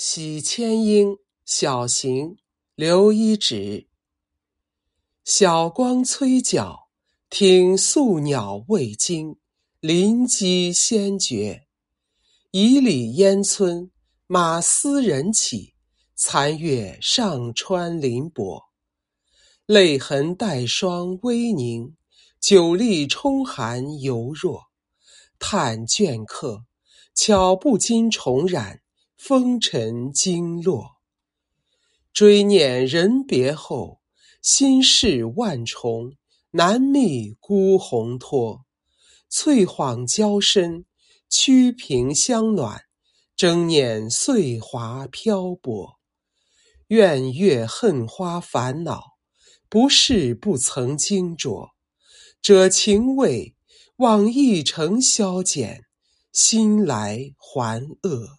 喜千英，小行，留一指。晓光催角，听宿鸟未惊，临机先觉。以里烟村，马嘶人起，残月上穿林柏。泪痕带霜微凝，酒力冲寒犹若。叹倦客，巧不禁重染。风尘经络，追念人别后，心事万重，难觅孤鸿托。翠幌娇身，曲屏香暖，争念岁华漂泊。怨月恨花烦恼，不是不曾经着。折情未，望一程消减，心来还恶。